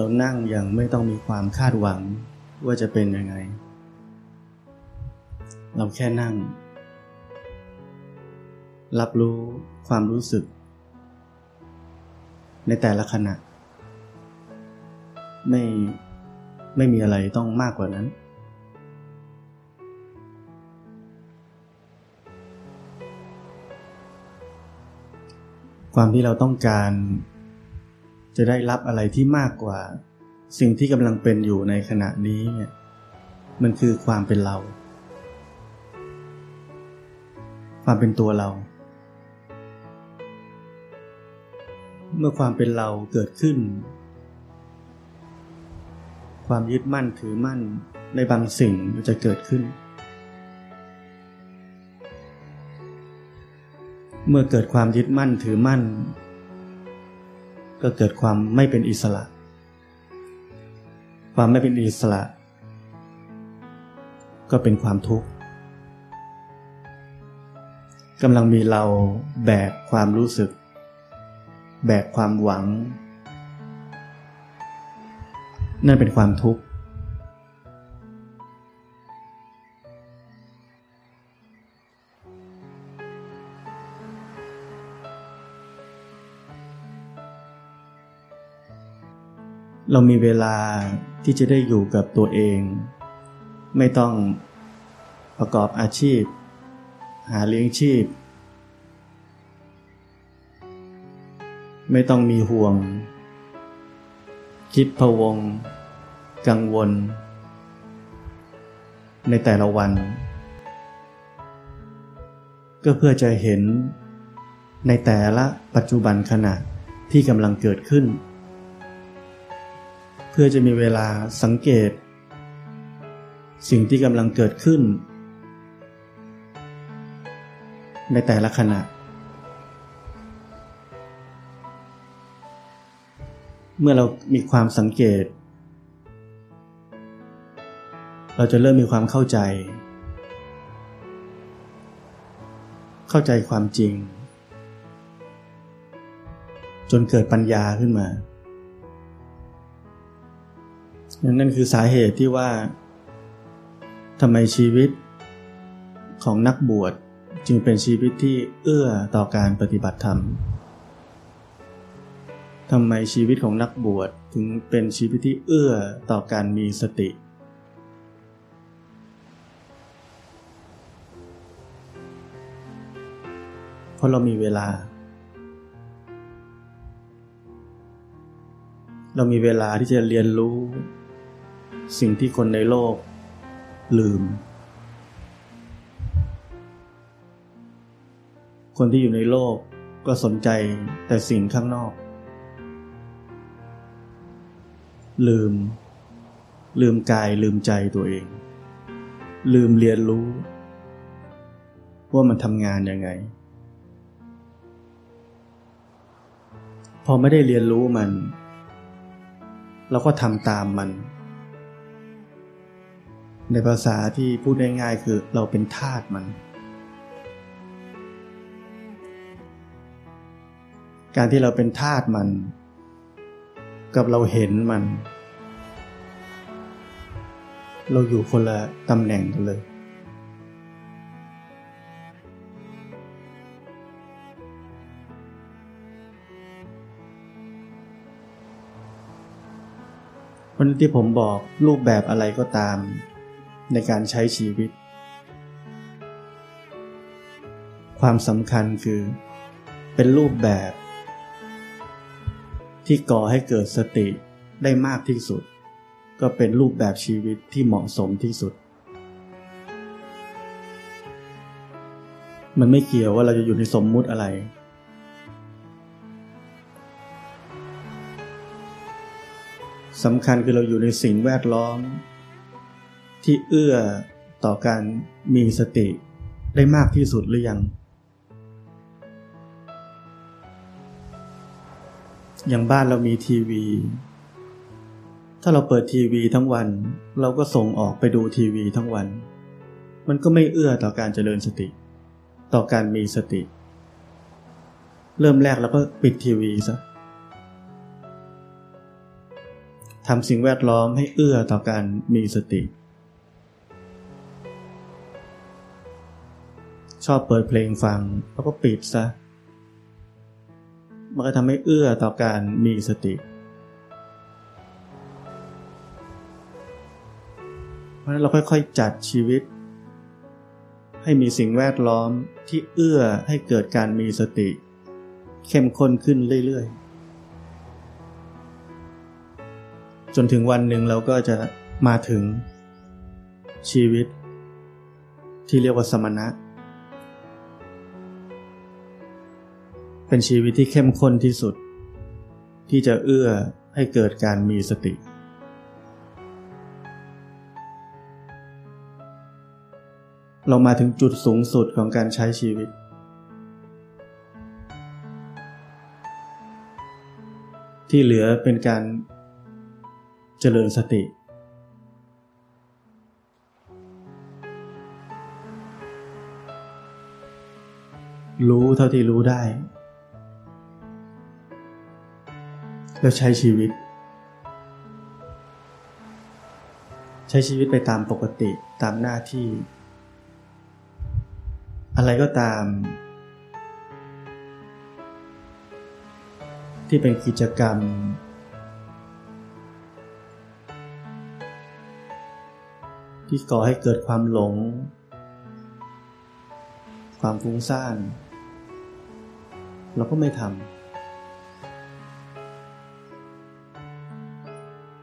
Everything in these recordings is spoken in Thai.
เรานั่งอย่างไม่ต้องมีความคาดหวังว่าจะเป็นยังไง เราแค่นั่ง รับรู้ความรู้สึก ในแต่ละขณะ ไม่ไม่มีอะไรต้องมากกว่านั้น ความที่เราต้องการ จะได้รับอะไรที่มากกว่า สิ่งที่กำลังเป็นอยู่ในขณะนี้เนี่ยมันคือความเป็นเรา ความเป็นตัวเรา เมื่อความเป็นเราเกิดขึ้น ความยึดมั่นถือมั่นในบางสิ่งจะเกิดขึ้น เมื่อเกิดความยึดมั่นถือมั่น ก็เกิดความไม่เป็นอิสระ ความไม่เป็นอิสระ ก็เป็นความทุกข์กำลังมีเราแบกความรู้สึก แบกความหวัง นั่นเป็นความทุกข์ เรามีเวลาที่จะได้อยู่กับตัวเอง ไม่ต้องประกอบอาชีพ หาเลี้ยงชีพ ไม่ต้องมีห่วง คิดพวง กังวล ในแต่ละวัน ก็เพื่อจะเห็นในแต่ละปัจจุบันขณะที่กำลังเกิดขึ้น เพื่อจะมีเวลาสังเกต สิ่งที่กำลังเกิดขึ้น ในแต่ละขณะ เมื่อเรามีความสังเกต เราจะเริ่มมีความเข้าใจ เข้าใจความจริง จนเกิดปัญญาขึ้นมา นั่นคือสาเหตุที่ว่าทำไมชีวิตของนักบวชจึงเป็นชีวิตที่เอื้อต่อการปฏิบัติธรรมทำไมชีวิตของนักบวชถึงเป็นชีวิตที่เอื้อต่อการมีสติ เพราะเรามีเวลา เรามีเวลาที่จะเรียนรู้ สิ่งที่คนในโลก ลืม คนที่อยู่ในโลกก็สนใจแต่สิ่งข้างนอก ลืม ลืมกายลืมใจตัวเอง ลืมเรียนรู้ ว่ามันทำงานยังไง พอไม่ได้เรียนรู้มันเราก็ทำตามมัน ในภาษาที่พูดง่ายๆคือเราเป็นทาสมัน การที่เราเป็นทาสมัน กับเราเห็นมัน เราอยู่คนละตำแหน่งกันเลย วันที่ผมบอกรูปแบบอะไรก็ตาม ในการใช้ชีวิต ความสำคัญคือ เป็นรูปแบบ ที่ก่อให้เกิดสติได้มากที่สุด ก็เป็นรูปแบบชีวิตที่เหมาะสมที่สุด มันไม่เกี่ยวว่าเราจะอยู่ในสมมุติอะไรสำคัญคือเราอยู่ในสิ่งแวดล้อม ที่เอื้อต่อการมีสติได้มากที่สุดหรือยัง อย่างบ้านเรามีทีวี ถ้าเราเปิดทีวีทั้งวัน เราก็ส่งออกไปดูทีวีทั้งวัน มันก็ไม่เอื้อต่อการเจริญสติ ต่อการมีสติ เริ่มแรกเราก็ปิดทีวีซะทำสิ่งแวดล้อมให้เอื้อต่อการมีสติ อบเปิดเพลงฟังแล้วก็ปิดซะ มันก็ทำให้เอื้อต่อการมีสติ เพราะนั้นเราค่อยๆจัดชีวิต ให้มีสิ่งแวดล้อมที่เอื้อให้เกิดการมีสติ เข้มข้นขึ้นเรื่อยๆ จนถึงวันหนึ่งเราก็จะมาถึงชีวิตที่เรียกว่าสมณะ เป็นชีวิตที่เข้มข้นที่สุด ที่จะเอื้อให้เกิดการมีสติ เรามาถึงจุดสูงสุดของการใช้ชีวิต ที่เหลือเป็นการเจริญสติรู้เท่าที่รู้ได้ แล้วใช้ชีวิต ใช้ชีวิตไปตามปกติตามหน้าที่ อะไรก็ตาม ที่เป็นกิจกรรม ที่ก่อให้เกิดความหลง ความฟุ้งซ่าน เราก็ไม่ทำ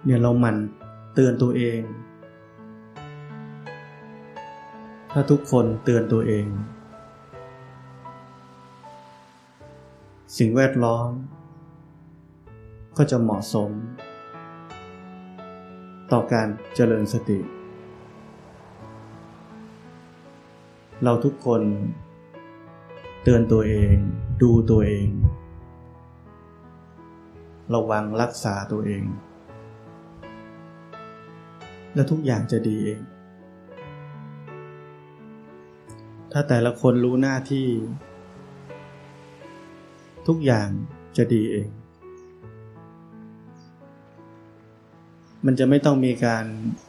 เนี่ยเราหมั่นเตือนตัวเอง ถ้าทุกคนเตือนตัวเอง สิ่งแวดล้อม ก็จะเหมาะสม ต่อการเจริญสติ เราทุกคนเตือนตัวเอง ดูตัวเอง ระวังรักษาตัวเอง และทุกอย่างจะดีเอง ถ้าแต่ละคนรู้หน้าที่ ทุกอย่างจะดีเอง มันจะไม่ต้องมีการ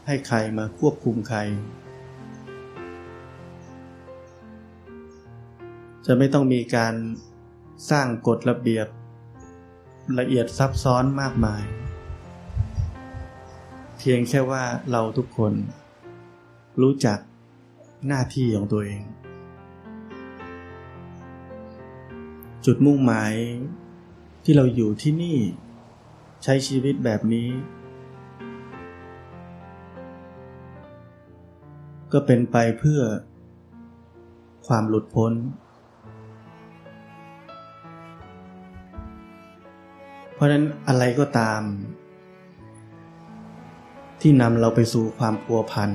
ให้ใครมาควบคุมใคร จะไม่ต้องมีการสร้างกฎระเบียบละเอียดซับซ้อนมากมาย เพียงแค่ว่าเราทุกคน รู้จักหน้าที่ของตัวเอง จุดมุ่งหมายที่เราอยู่ที่นี่ ใช้ชีวิตแบบนี้ ก็เป็นไปเพื่อความหลุดพ้น เพราะนั้นอะไรก็ตาม ที่นำเราไปสู่ความพัวพัน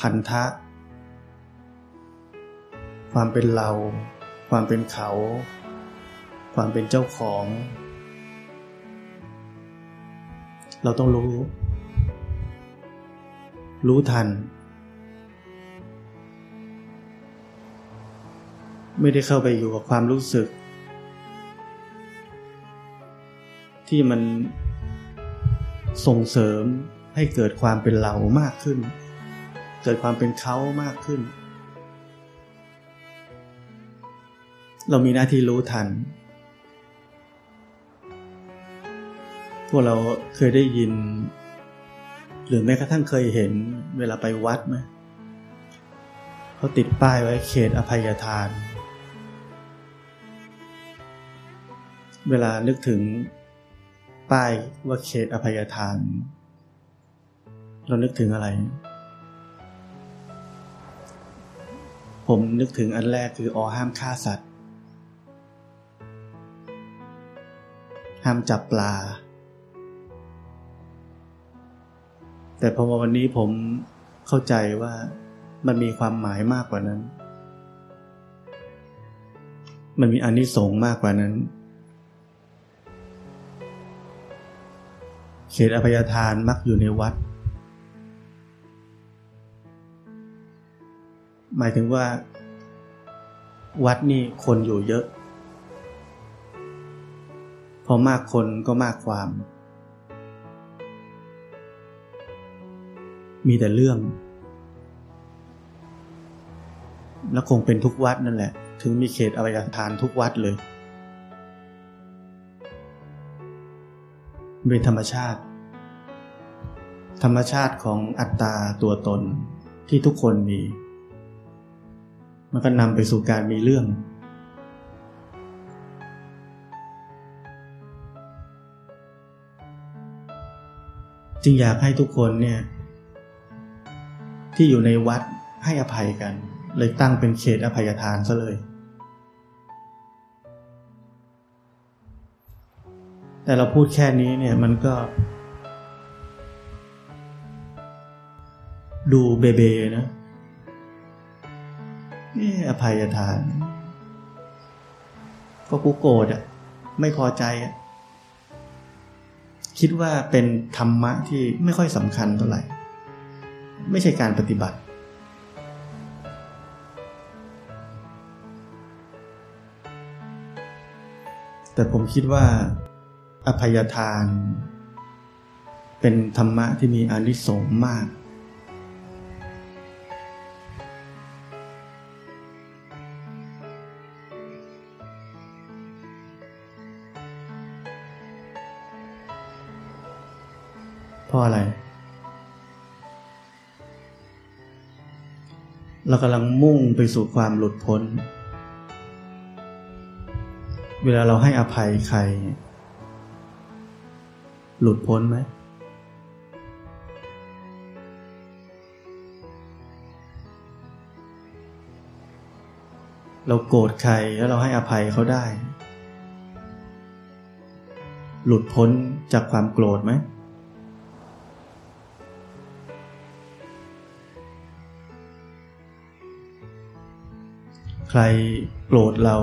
พันธะ ความเป็นเรา ความเป็นเขา ความเป็นเจ้าของ เราต้องรู้ รู้ทัน ไม่ได้เข้าไปอยู่กับความรู้สึก ที่มันส่งเสริมให้เกิดความเป็นเรามากขึ้น เกิดความเป็นเขามากขึ้น เรามีหน้าที่รู้ทัน พวกเราเคยได้ยิน หรือแม้กระทั่งเคยเห็นเวลาไปวัดไหมเขาติดป้ายไว้เขตอภัยทาน เวลานึกถึง ป้ายว่าเขตอภัยทาน เรานึกถึงอะไร ผมนึกถึงอันแรกคืออห้ามฆ่าสัตว์ ห้ามจับปลา แต่พอวันนี้ผมเข้าใจว่ามันมีความหมายมากกว่านั้น มันมีอนิสงส์มากกว่านั้น เขตอภัยทานมักอยู่ในวัด หมายถึงว่า วัดนี่คนอยู่เยอะ พอมากคนก็มากความ มีแต่เรื่อง แล้วคงเป็นทุกวัดนั่นแหละ ถึงมีเขตอภัยทานทุกวัดเลย เป็นธรรมชาติ ธรรมชาติของอัตตาตัวตนที่ทุกคนมี มันก็นำไปสู่การมีเรื่อง จึงอยากให้ทุกคนเนี่ย ที่อยู่ในวัดให้อภัยกัน เลยตั้งเป็นเขตอภัยทานซะเลย แต่เราพูดแค่นี้เนี่ยมันก็ ดูเบเบนะนี่อภัยทาน ก็กูโกรธอะ ไม่พอใจอะ คิดว่าเป็นธรรมะที่ไม่ค่อยสำคัญเท่าไหร่ ไม่ใช่การปฏิบัติ แต่ผมคิดว่า อภัยทาน เป็นธรรมะที่มีอานิสงส์มากเพราะอะไร เรากำลังมุ่งไปสู่ความหลุดพ้น เวลาเราให้อภัยใคร หลุดพ้นไหมเราโกรธใครแล้วเราให้อภัยเขาได้ หลุดพ้นจากความโกรธไหม ใครโกรธเรา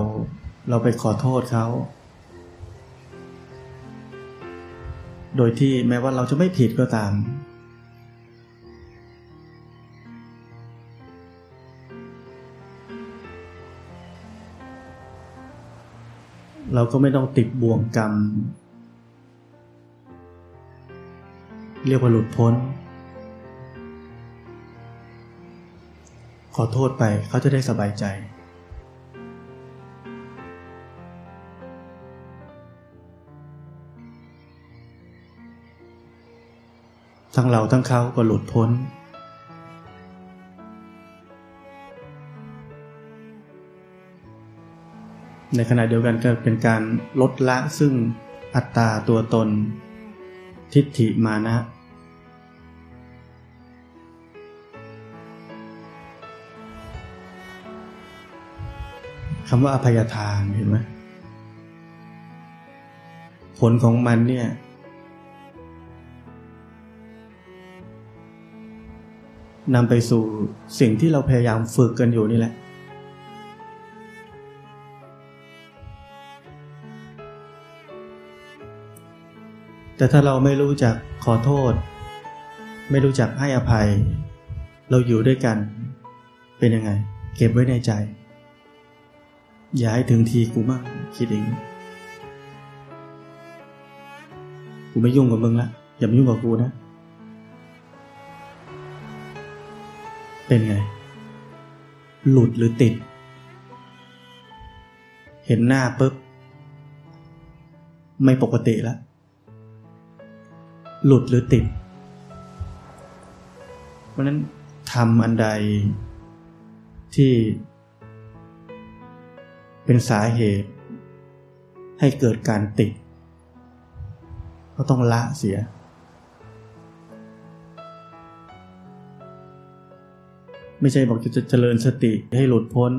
เราไปขอโทษเขา โดยที่แม้ว่าเราจะไม่ผิดก็ตาม เราก็ไม่ต้องติดบ่วงกรรม เรียกว่าหลุดพ้น ขอโทษไปเขาจะได้สบายใจ ทั้งเราทั้งเขาก็หลุดพ้น ในขณะเดียวกันก็เป็นการลดละซึ่งอัตตาตัวตน ทิฏฐิมานะ คำว่าอภัยทานเห็นไหมผลของมันเนี่ย นำไปสู่สิ่งที่เราพยายามฝึกกันอยู่นี่แหละ แต่ถ้าเราไม่รู้จักขอโทษ ไม่รู้จักให้อภัย เราอยู่ด้วยกัน เป็นยังไง เก็บไว้ในใจ อย่าให้ถึงทีกูมั่งคิดเองกูไม่ยุ่งกับมึงละอย่ามายุ่งกับกูนะ เป็นไง หลุดหรือติด เห็นหน้าปุ๊บ ไม่ปกติแล้ว หลุดหรือติด เพราะนั้นทำอันใดที่เป็นสาเหตุให้เกิดการติด ก็ต้องละเสีย ไม่ใช่บอกจะเจริญสติให้หลุดพ้น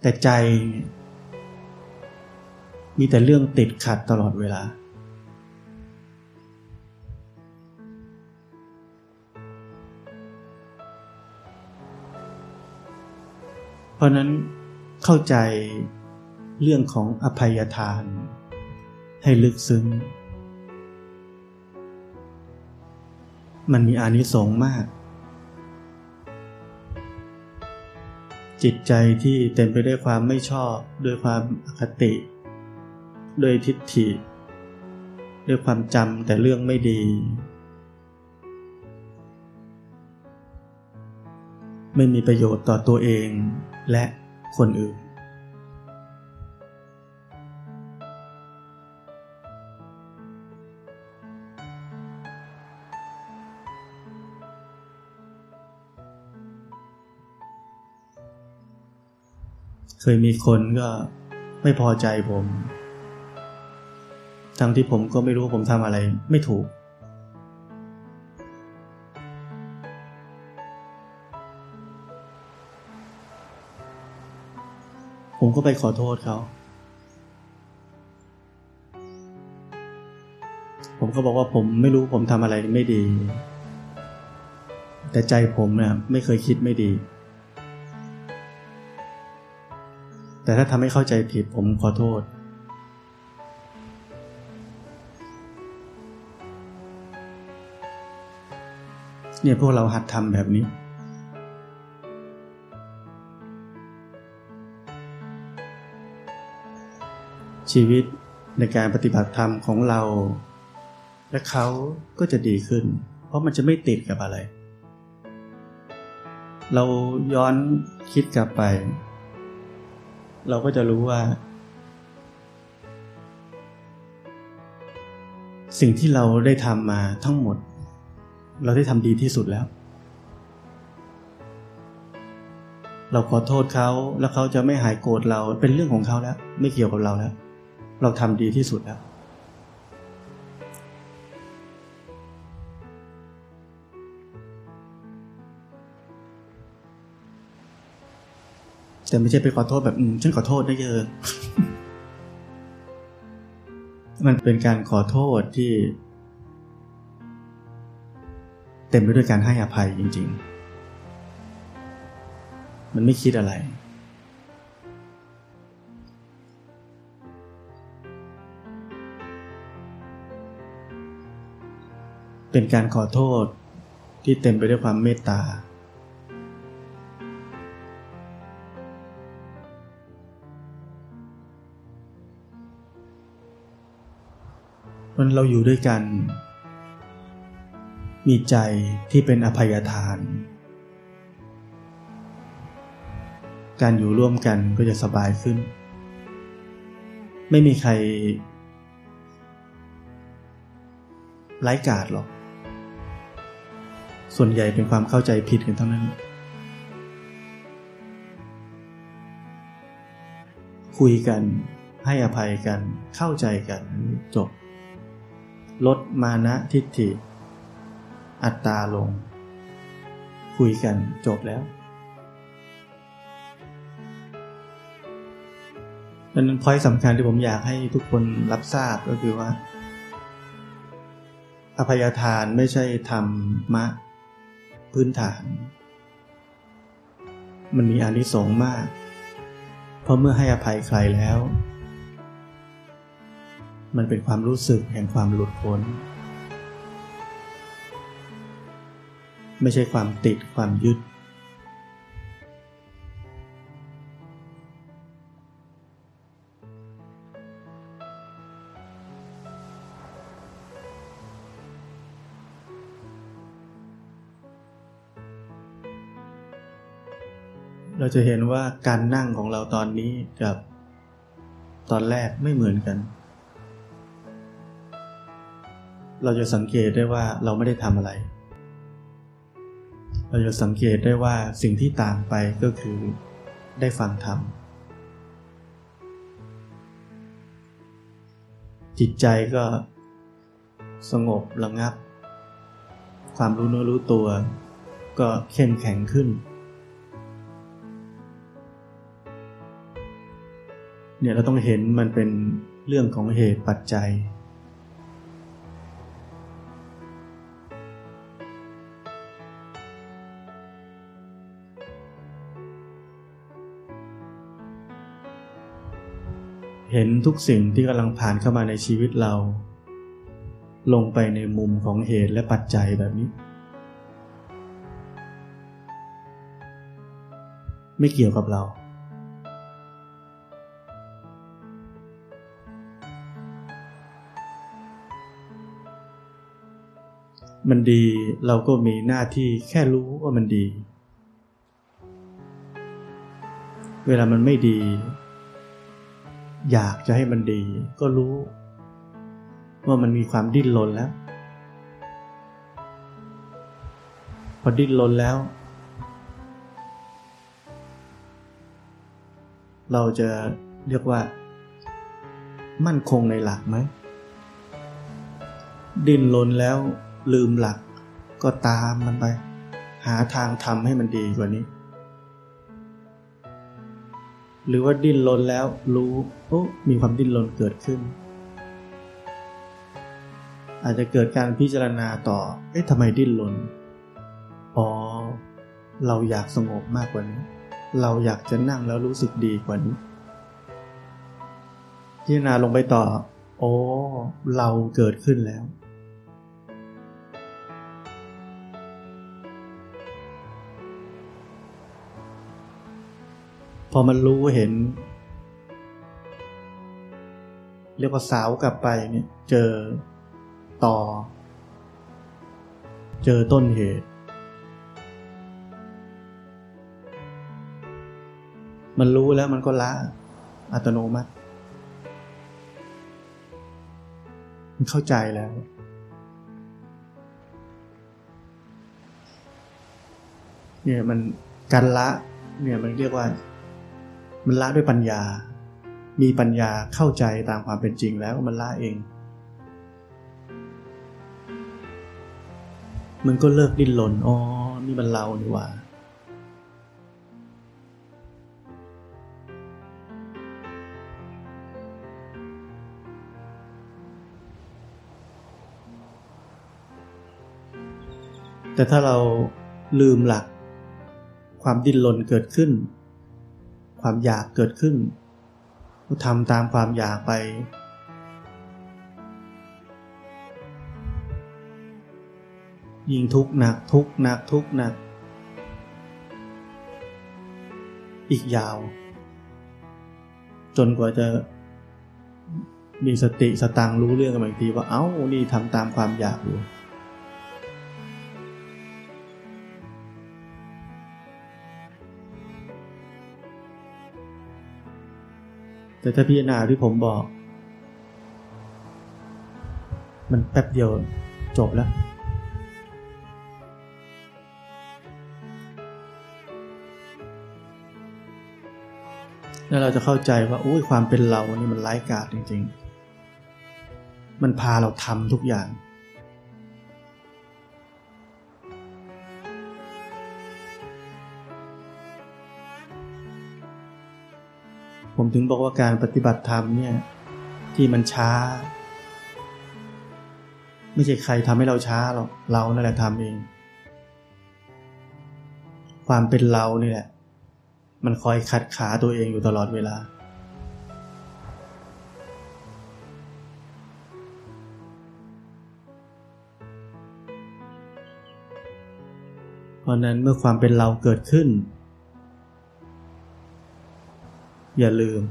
แต่ใจ มีแต่เรื่องติดขัดตลอดเวลา เพราะนั้นเข้าใจเรื่องของอภัยทาน ให้ลึกซึ้ง มันมีอานิสงส์มาก จิตใจที่เต็มไปด้วยความไม่ชอบ ด้วยความอคติ ด้วยทิฏฐิ ด้วยความจำแต่เรื่องไม่ดี ไม่มีประโยชน์ต่อตัวเองและคนอื่น เคยมีคนก็ไม่พอใจผม ทั้งที่ผมก็ไม่รู้ผมทำอะไรไม่ถูก ผมก็ไปขอโทษเขา ผมก็บอกว่าผมไม่รู้ผมทำอะไรไม่ดี แต่ใจผมเนี่ยไม่เคยคิดไม่ดี แต่ถ้าทำให้เข้าใจผิดผมขอโทษ เนี่ยพวกเราหัดทำแบบนี้ ชีวิตในการปฏิบัติธรรมของเรา และเขาก็จะดีขึ้น เพราะมันจะไม่ติดกับอะไร เราย้อนคิดกลับไป เราก็จะรู้ว่า สิ่งที่เราได้ทำมาทั้งหมด เราได้ทำดีที่สุดแล้ว เราขอโทษเขาแล้วเขาจะไม่หายโกรธเราเป็นเรื่องของเขาแล้ว ไม่เกี่ยวกับเราแล้ว เราทำดีที่สุดแล้ว แต่ไม่ใช่ไปขอโทษแบบฉันขอโทษได้เยอะมันเป็นการขอโทษที่ เต็มไปด้วยการให้อภัยจริง ๆ มันไม่คิดอะไร เป็นการขอโทษที่เต็มไปด้วยความเมตตา มันเราอยู่ด้วยกัน มีใจที่เป็นอภัยทาน การอยู่ร่วมกันก็จะสบายขึ้น ไม่มีใครไร้กาดหรอก ส่วนใหญ่เป็นความเข้าใจผิดกันทั้งนั้น คุยกันให้อภัยกันเข้าใจกันจบ ลดมานะทิฏฐิ อัตตาลง คุยกันจบแล้วดังนั้นพอยสำคัญที่ผมอยากให้ทุกคนรับทราบก็คือว่า อภัยทานไม่ใช่ธรรมะ พื้นฐาน มันมีอานิสงส์มาก เพราะเมื่อให้อภัยใครแล้ว มันเป็นความรู้สึกแห่งความหลุดพ้น ไม่ใช่ความติดความยึด เราจะเห็นว่าการนั่งของเราตอนนี้กับตอนแรกไม่เหมือนกัน เราจะสังเกตได้ว่าเราไม่ได้ทำอะไร เราจะสังเกตได้ว่าสิ่งที่ต่างไปก็คือได้ฟังธรรม จิตใจก็สงบระงับ ความรู้เนื้อรู้ตัว ก็เข้มแข็งขึ้น เนี่ยเราต้องเห็นมันเป็นเรื่องของเหตุปัจจัย เห็นทุกสิ่งที่กำลังผ่านเข้ามาในชีวิตเรา ลงไปในมุมของเหตุและปัจจัยแบบนี้ ไม่เกี่ยวกับเรา มันดีเราก็มีหน้าที่แค่รู้ว่ามันดี เวลามันไม่ดี อยากจะให้มันดี ก็รู้ ว่ามันมีความดิ้นรนแล้ว พอดิ้นรนแล้ว เราจะเรียกว่า มั่นคงในหลักไหมดิ้นรนแล้วลืมหลักก็ตามมันไป หาทางทำให้มันดีกว่านี้ หรือว่าดิ้นรนแล้วรู้โอ้มีความดิ้นรนเกิดขึ้น อาจจะเกิดการพิจารณาต่อ เอ๊ะทำไมดิ้นรนอ๋อเราอยากสงบมากกว่านี้ เราอยากจะนั่งแล้วรู้สึกดีกว่านี้ พิจารณาลงไปต่อ โอ้เราเกิดขึ้นแล้ว พอมันรู้เห็น เรียกว่าสาวกลับไปเนี่ย เจอต่อ เจอต้นเหตุ มันรู้แล้วมันก็ละอัตโนมัติ มันเข้าใจแล้วเนี่ยมันการละเนี่ยมันเรียกว่า มันละด้วยปัญญา มีปัญญาเข้าใจตามความเป็นจริงแล้วมันละเอง มันก็เลิกดิ้นรนอ๋อนี่มันเรานี่ว่าแต่ถ้าเราลืมหลักความดิ้นรนเกิดขึ้น ความอยากเกิดขึ้นก็ทำตามความอยากไป ยิ่งทุกหนักทุกหนักทุกหนัก อีกยาว จนกว่าจะมีสติสตังรู้เรื่องกันอีกทีว่าเอ้านี่ทำตามความอยากอยู่ แต่ถ้าพิจารณาที่ผมบอก มันแป๊บเดียวจบแล้ว แล้วเราจะเข้าใจว่าอุ้ยความเป็นเรานี่มันไร้กาศจริง ๆ มันพาเราทำทุกอย่าง ผมถึงบอกว่าการปฏิบัติธรรมเนี่ยที่มันช้า ไม่ใช่ใครทำให้เราช้าหรอกเรานั่นแหละทำเอง ความเป็นเรานี่แหละ มันคอยขัดขาตัวเองอยู่ตลอดเวลา เพราะนั้นเมื่อความเป็นเราเกิดขึ้น อย่าลืม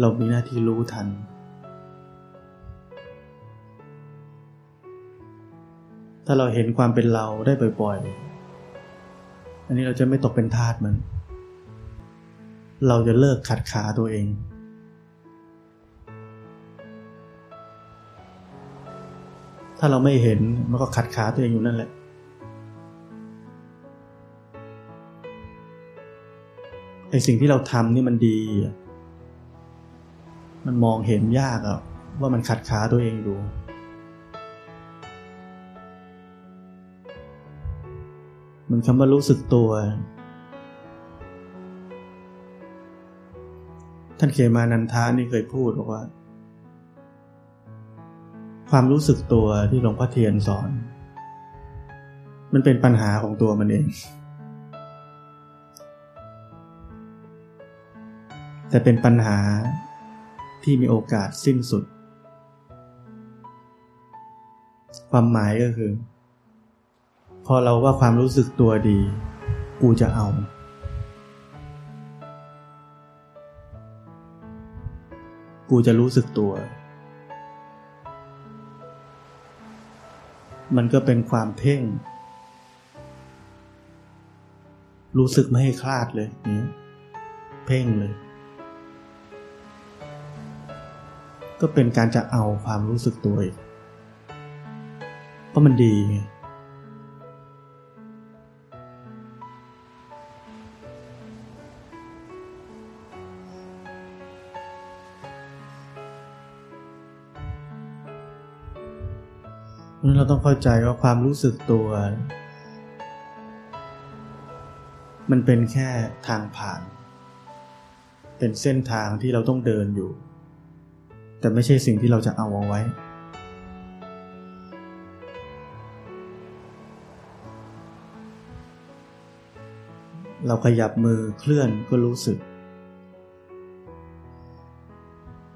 เรามีหน้าที่รู้ทัน ถ้าเราเห็นความเป็นเราได้บ่อยๆ อันนี้เราจะไม่ตกเป็นทาสมัน เราจะเลิกขัดขาตัวเอง ถ้าเราไม่เห็นมันก็ขัดขาตัวเองอยู่นั่นแหละ ไอสิ่งที่เราทำนี่มันดี มันมองเห็นยากอะว่ามันขัดขาตัวเองอยู่มันคำว่ารู้สึกตัว ท่านเคมานันทานี่เคยพูดบอกว่า ความรู้สึกตัวที่หลวงพ่อเทียนสอน มันเป็นปัญหาของตัวมันเอง แต่เป็นปัญหาที่มีโอกาสสิ้นสุด ความหมายก็คือ พอเราว่าความรู้สึกตัวดี กูจะเอา กูจะรู้สึกตัว มันก็เป็นความเพ่ง รู้สึกไม่ให้คลาดเลยนี่เพ่งเลย ก็เป็นการจะเอาความรู้สึกตัวอีกเพราะมันดีไงนั้นเราต้องเข้าใจว่าความรู้สึกตัว มันเป็นแค่ทางผ่าน เป็นเส้นทางที่เราต้องเดินอยู่ แต่ไม่ใช่สิ่งที่เราจะเอาเอาไว้ เราขยับมือเคลื่อนก็รู้สึก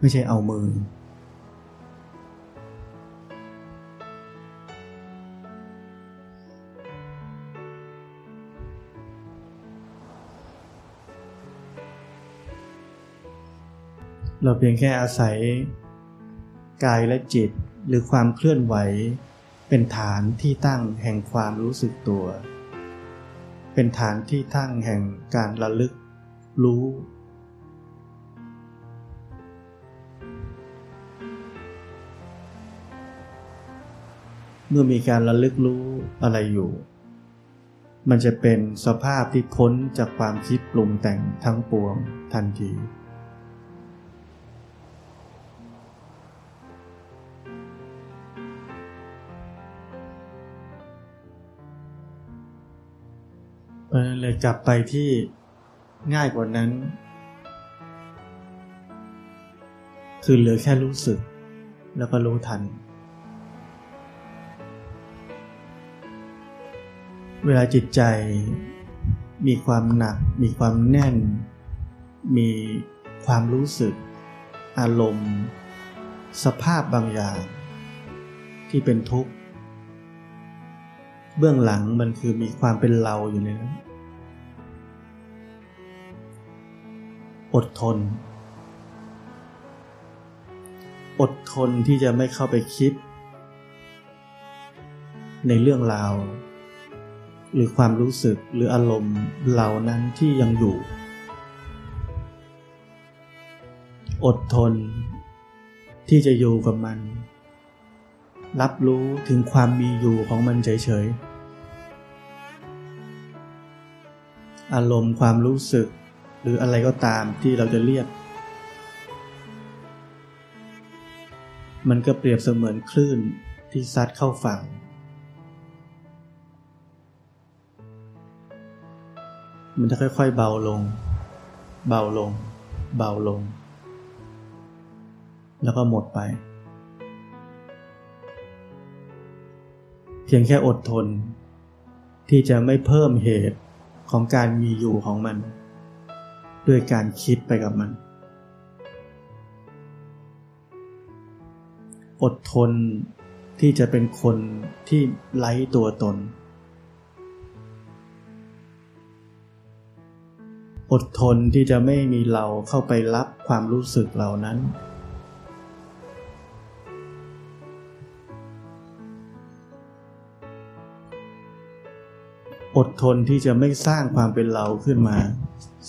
ไม่ใช่เอามือ เราเพียงแค่อาศัย กายและจิตหรือความเคลื่อนไหว เป็นฐานที่ตั้งแห่งความรู้สึกตัว เป็นฐานที่ตั้งแห่งการระลึกรู้เมื่อมีการระลึกรู้อะไรอยู่ มันจะเป็นสภาพที่พ้นจากความคิดปรุงแต่งทั้งปวงทันที เลยกลับไปที่ง่ายกว่านั้น คือเหลือแค่รู้สึก แล้วก็รู้ทัน เวลาจิตใจมีความหนัก มีความแน่น มีความรู้สึก อารมณ์ สภาพบางอย่าง ที่เป็นทุกข์ เบื้องหลังมันคือมีความเป็นเราอยู่ในนั้นอดทน อดทนที่จะไม่เข้าไปคิด ในเรื่องราว หรือความรู้สึกหรืออารมณ์เหล่านั้นที่ยังอยู่ อดทน ที่จะอยู่กับมัน รับรู้ถึงความมีอยู่ของมันเฉยๆ อารมณ์ความรู้สึก หรืออะไรก็ตามที่เราจะเรียก มันก็เปรียบเสมือนคลื่นที่ซัดเข้าฝั่ง มันจะค่อยๆเบาลง เบาลง เบาลง แล้วก็หมดไป เพียงแค่อดทนที่จะไม่เพิ่มเหตุ ของการมีอยู่ของมัน ด้วยการคิดไปกับมัน อดทนที่จะเป็นคนที่ไร้ตัวตน อดทนที่จะไม่มีเราเข้าไปรับความรู้สึกเหล่านั้น อดทนที่จะไม่สร้างความเป็นเราขึ้นมา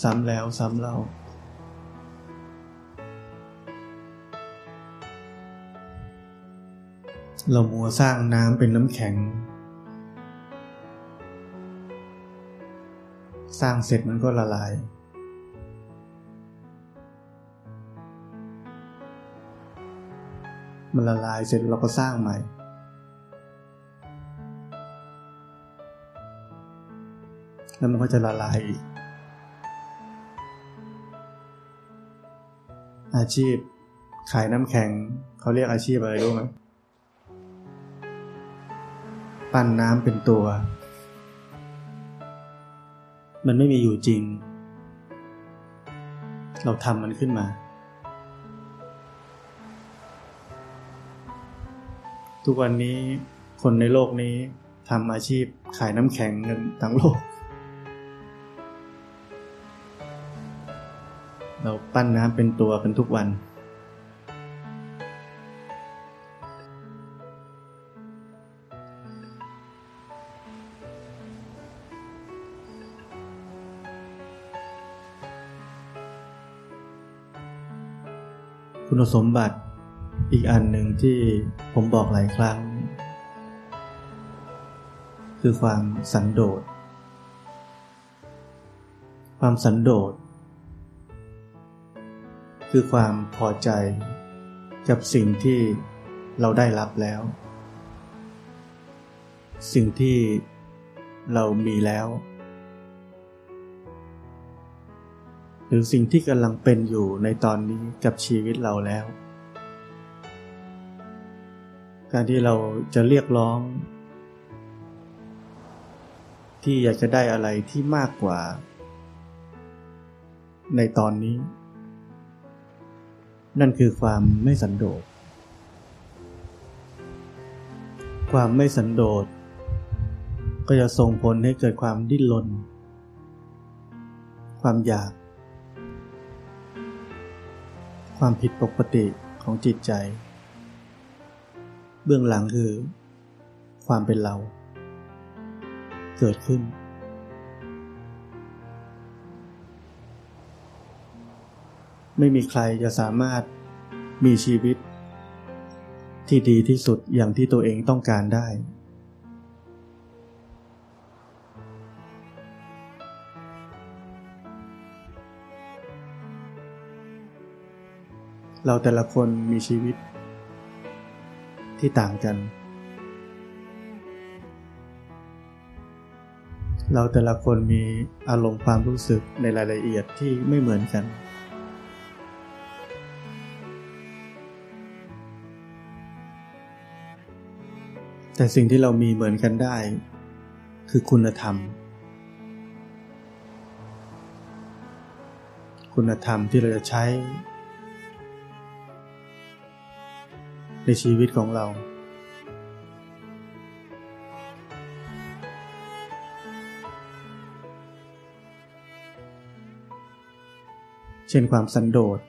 ซ้ำแล้วซ้ำเล่าเรามัวสร้างน้ำเป็นน้ำแข็ง สร้างเสร็จมันก็ละลาย มันละลายเสร็จเราก็สร้างใหม่ แล้วมันก็จะละลายอีก อาชีพขายน้ำแข็งเขาเรียกอาชีพอะไรรู้ไหมปั้นน้ำเป็นตัว มันไม่มีอยู่จริง เราทำมันขึ้นมา ทุกวันนี้คนในโลกนี้ทำอาชีพขายน้ำแข็งกันทั้งโลก เราปั้นน้ำเป็นตัวเป็นทุกวัน คุณสมบัติอีกอันหนึ่งที่ผมบอกหลายครั้ง คือความสันโดษความสันโดษ คือความพอใจกับสิ่งที่เราได้รับแล้ว สิ่งที่เรามีแล้ว หรือสิ่งที่กำลังเป็นอยู่ในตอนนี้กับชีวิตเราแล้ว การที่เราจะเรียกร้อง ที่อยากจะได้อะไรที่มากกว่า ในตอนนี้ นั่นคือความไม่สันโดษ ความไม่สันโดษ ก็จะส่งผลให้เกิดความดิ้นรน ความอยาก ความผิดปกติของจิตใจ เบื้องหลังคือ ความเป็นเรา เกิดขึ้น ไม่มีใครจะสามารถมีชีวิต ที่ดีที่สุดอย่างที่ตัวเองต้องการได้ เราแต่ละคนมีชีวิต ที่ต่างกัน เราแต่ละคนมีอารมณ์ความรู้สึกในรายละเอียดที่ไม่เหมือนกัน แต่สิ่งที่เรามีเหมือนกันได้ คือคุณธรรม คุณธรรมที่เราจะใช้ ในชีวิตของเรา เช่นความสันโดษ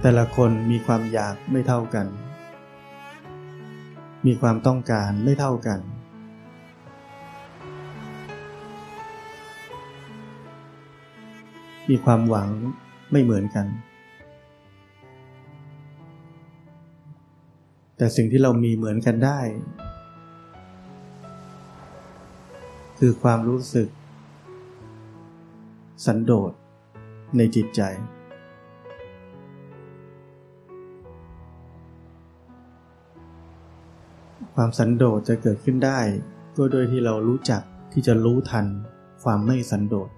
แต่ละคนมีความอยากไม่เท่ากัน มีความต้องการไม่เท่ากัน มีความหวังไม่เหมือนกัน แต่สิ่งที่เรามีเหมือนกันได้ คือความรู้สึก สันโดษในจิตใจ ความสันโดษจะเกิดขึ้นได้ ก็โดยที่เรารู้จักที่จะรู้ทันความไม่สันโดษ